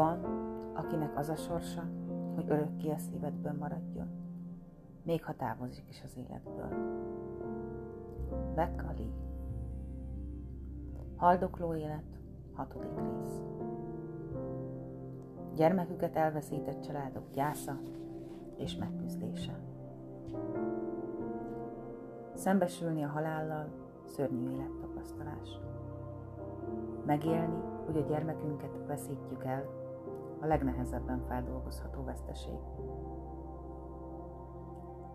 Van, akinek az a sorsa, hogy örökké a szívedből maradjon, még ha távozik is az életből. Becca Lee Haldokló élet, hatodik rész. Gyermeküket elveszített családok gyásza és megküzdése. Szembesülni a halállal szörnyű élettapasztalás. Megélni, hogy a gyermekünket veszítjük el, a legnehezebben feldolgozható veszteség.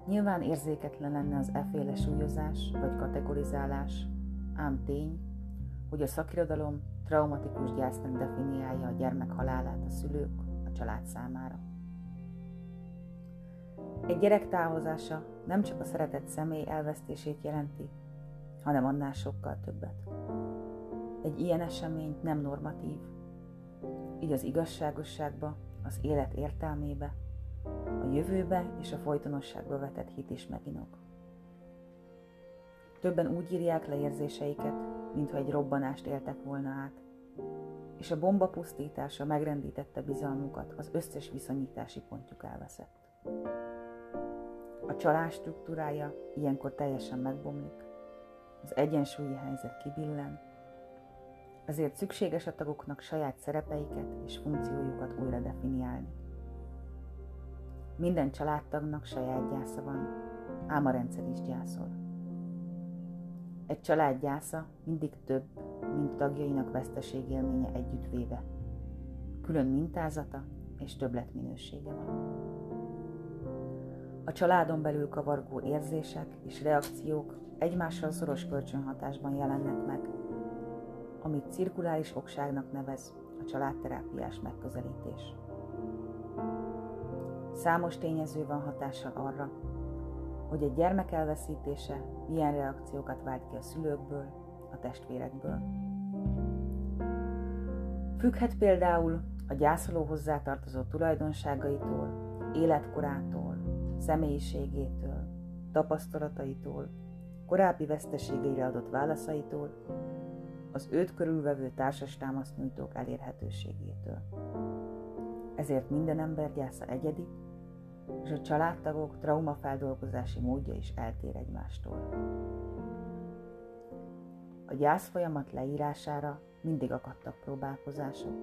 Nyilván érzéketlen lenne az eféle súlyozás vagy kategorizálás, ám tény, hogy a szakirodalom traumatikus gyásznak definiálja a gyermek halálát a szülők, a család számára. Egy gyerek távozása nem csak a szeretett személy elvesztését jelenti, hanem annál sokkal többet. Egy ilyen esemény nem normatív, így az igazságosságba, az élet értelmébe, a jövőbe és a folytonosságba vetett hit is meginog. Többen úgy írják le érzéseiket, mintha egy robbanást éltek volna át, és a bomba pusztítása megrendítette bizalmukat, az összes viszonyítási pontjuk elveszett. A csalás struktúrája ilyenkor teljesen megbomlik, az egyensúlyi helyzet kibillen, ezért szükséges a tagoknak saját szerepeiket és funkciójukat újra definiálni. Minden családtagnak saját gyásza van, ám a rendszer is gyászol. Egy család gyásza mindig több, mint tagjainak veszteségélménye együttvéve. Külön mintázata és többletminősége van. A családon belül kavargó érzések és reakciók egymással szoros kölcsönhatásban jelennek meg, amit cirkuláris okságnak nevez a családterápiás megközelítés. Számos tényező van hatással arra, hogy egy gyermek elveszítése milyen reakciókat vált ki a szülőkből, a testvérekből. Függhet például a gyászoló hozzátartozó tulajdonságaitól, életkorától, személyiségétől, tapasztalataitól, korábbi veszteségeire adott válaszaitól, az őt körülvevő társas támasznyújtók elérhetőségétől. Ezért minden ember gyásza egyedi, és a családtagok traumafeldolgozási módja is eltér egymástól. A gyász folyamat leírására mindig akadtak próbálkozások,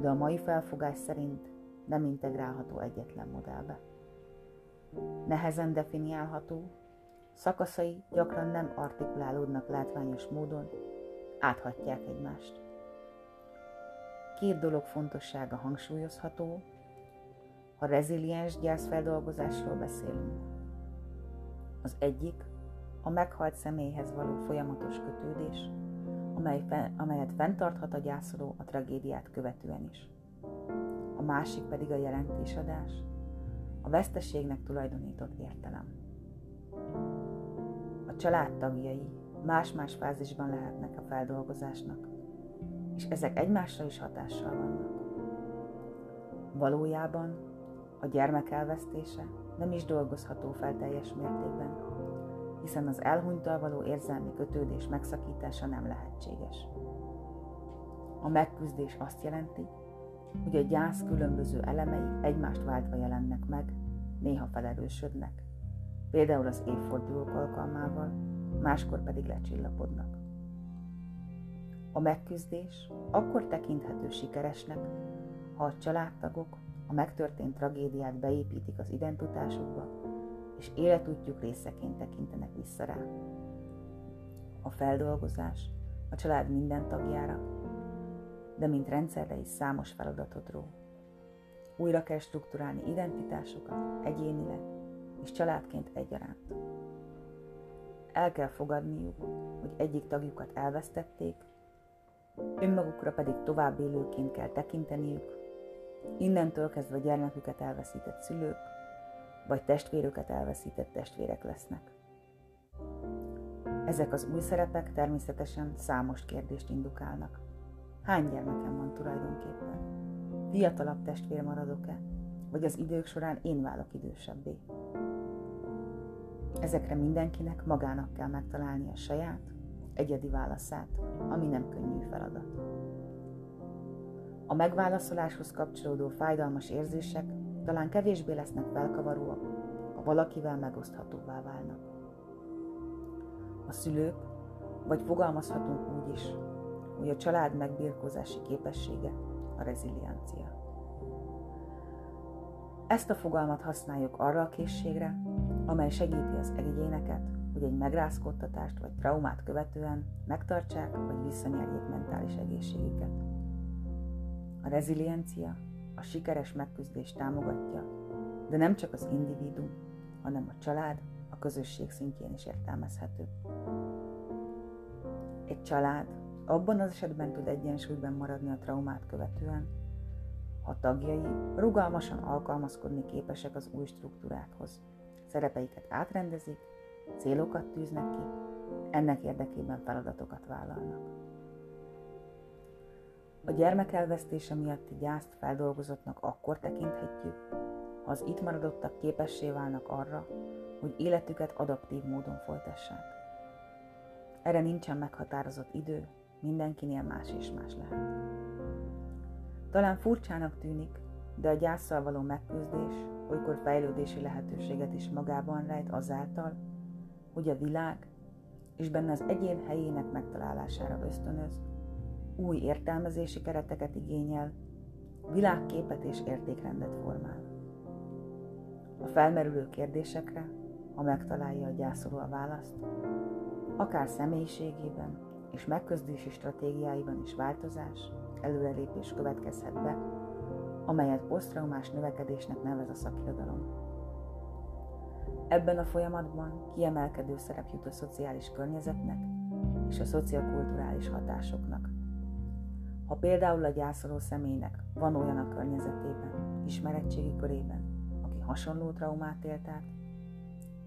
de a mai felfogás szerint nem integrálható egyetlen modellbe. Nehezen definiálható, szakaszai gyakran nem artikulálódnak látványos módon, áthatják egymást. Két dolog fontossága hangsúlyozható, ha reziliens gyászfeldolgozásról beszélünk. Az egyik a meghalt személyhez való folyamatos kötődés, amely, amelyet fenntarthat a gyászoló a tragédiát követően is. A másik pedig a jelentésadás, a veszteségnek tulajdonított értelem. A család tagjai más-más fázisban lehetnek a feldolgozásnak, és ezek egymásra is hatással vannak. Valójában a gyermek elvesztése nem is dolgozható fel teljes mértékben, hiszen az elhunytal való érzelmi kötődés megszakítása nem lehetséges. A megküzdés azt jelenti, hogy a gyász különböző elemei egymást váltva jelennek meg, néha felerősödnek, például az évfordulók alkalmával, máskor pedig lecsillapodnak. A megküzdés akkor tekinthető sikeresnek, ha a családtagok a megtörtént tragédiát beépítik az identitásukba, és életútjuk részeként tekintenek vissza rá. A feldolgozás a család minden tagjára, de mint rendszerre is számos feladatot ró. Újra kell strukturálni identitásokat egyénileg és családként egyaránt. El kell fogadniuk, hogy egyik tagjukat elvesztették, önmagukra pedig tovább élőként kell tekinteniük, innentől kezdve gyermeküket elveszített szülők, vagy testvérüket elveszített testvérek lesznek. Ezek az új szerepek természetesen számos kérdést indukálnak. Hány gyermekem van tulajdonképpen? Fiatalabb testvér maradok-e? Vagy az idők során én válok idősebbé? Ezekre mindenkinek magának kell megtalálni a saját, egyedi válaszát, ami nem könnyű feladat. A megválaszoláshoz kapcsolódó fájdalmas érzések talán kevésbé lesznek felkavaróak, ha valakivel megoszthatóvá válnak. A szülők, vagy fogalmazhatunk úgy is, hogy a család megbírkozási képessége a reziliencia. Ezt a fogalmat használjuk arra a készségre, amely segíti az egyéneket, hogy egy megrázkódtatást vagy traumát követően megtartsák vagy visszanyerjék mentális egészségüket. A reziliencia a sikeres megküzdést támogatja, de nem csak az individuum, hanem a család, a közösség szintjén is értelmezhető. Egy család abban az esetben tud egyensúlyban maradni a traumát követően, ha tagjai rugalmasan alkalmazkodni képesek az új struktúrákhoz, szerepeiket átrendezik, célokat tűznek ki, ennek érdekében feladatokat vállalnak. A gyermek elvesztése miatti gyászt feldolgozottnak akkor tekinthetjük, ha az itt maradottak képessé válnak arra, hogy életüket adaptív módon folytassák. Erre nincsen meghatározott idő, mindenkinél más és más lehet. Talán furcsának tűnik, de a gyászsal való megküzdés olykor fejlődési lehetőséget is magában rejt azáltal, hogy a világ és benne az egyén helyének megtalálására ösztönöz, új értelmezési kereteket igényel, világképet és értékrendet formál. A felmerülő kérdésekre, ha megtalálja a gyászoló a választ, akár személyiségében és megközdési stratégiáiban is változás, előrelépés következhet be, amelyet posztraumás növekedésnek nevez a szakirodalom. Ebben a folyamatban kiemelkedő szerep jut a szociális környezetnek és a szociokulturális hatásoknak. Ha például a gyászoló személynek van olyan a környezetében, ismeretségi körében, aki hasonló traumát élt át,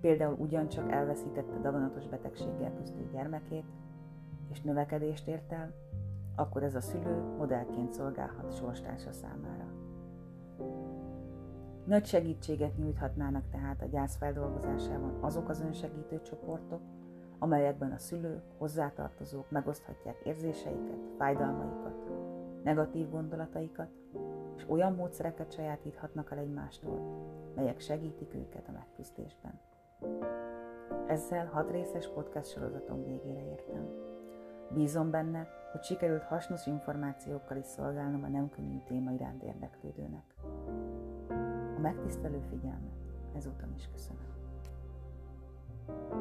például ugyancsak elveszítette daganatos betegséggel küzdő gyermekét, és növekedést ért el, akkor ez a szülő modellként szolgálhat sorstársa számára. Nagy segítséget nyújthatnának tehát a gyász feldolgozásában azok az önsegítő csoportok, amelyekben a szülők, hozzátartozók megoszthatják érzéseiket, fájdalmaikat, negatív gondolataikat, és olyan módszereket sajátíthatnak el egymástól, melyek segítik őket a megküzdésben. Ezzel hat részes podcast sorozatom végére értem. Bízom benne, hogy sikerült hasznos információkkal is szolgálnom a nem könnyű téma iránt érdeklődőnek. A megtisztelő figyelmet ezúton is köszönöm. thank you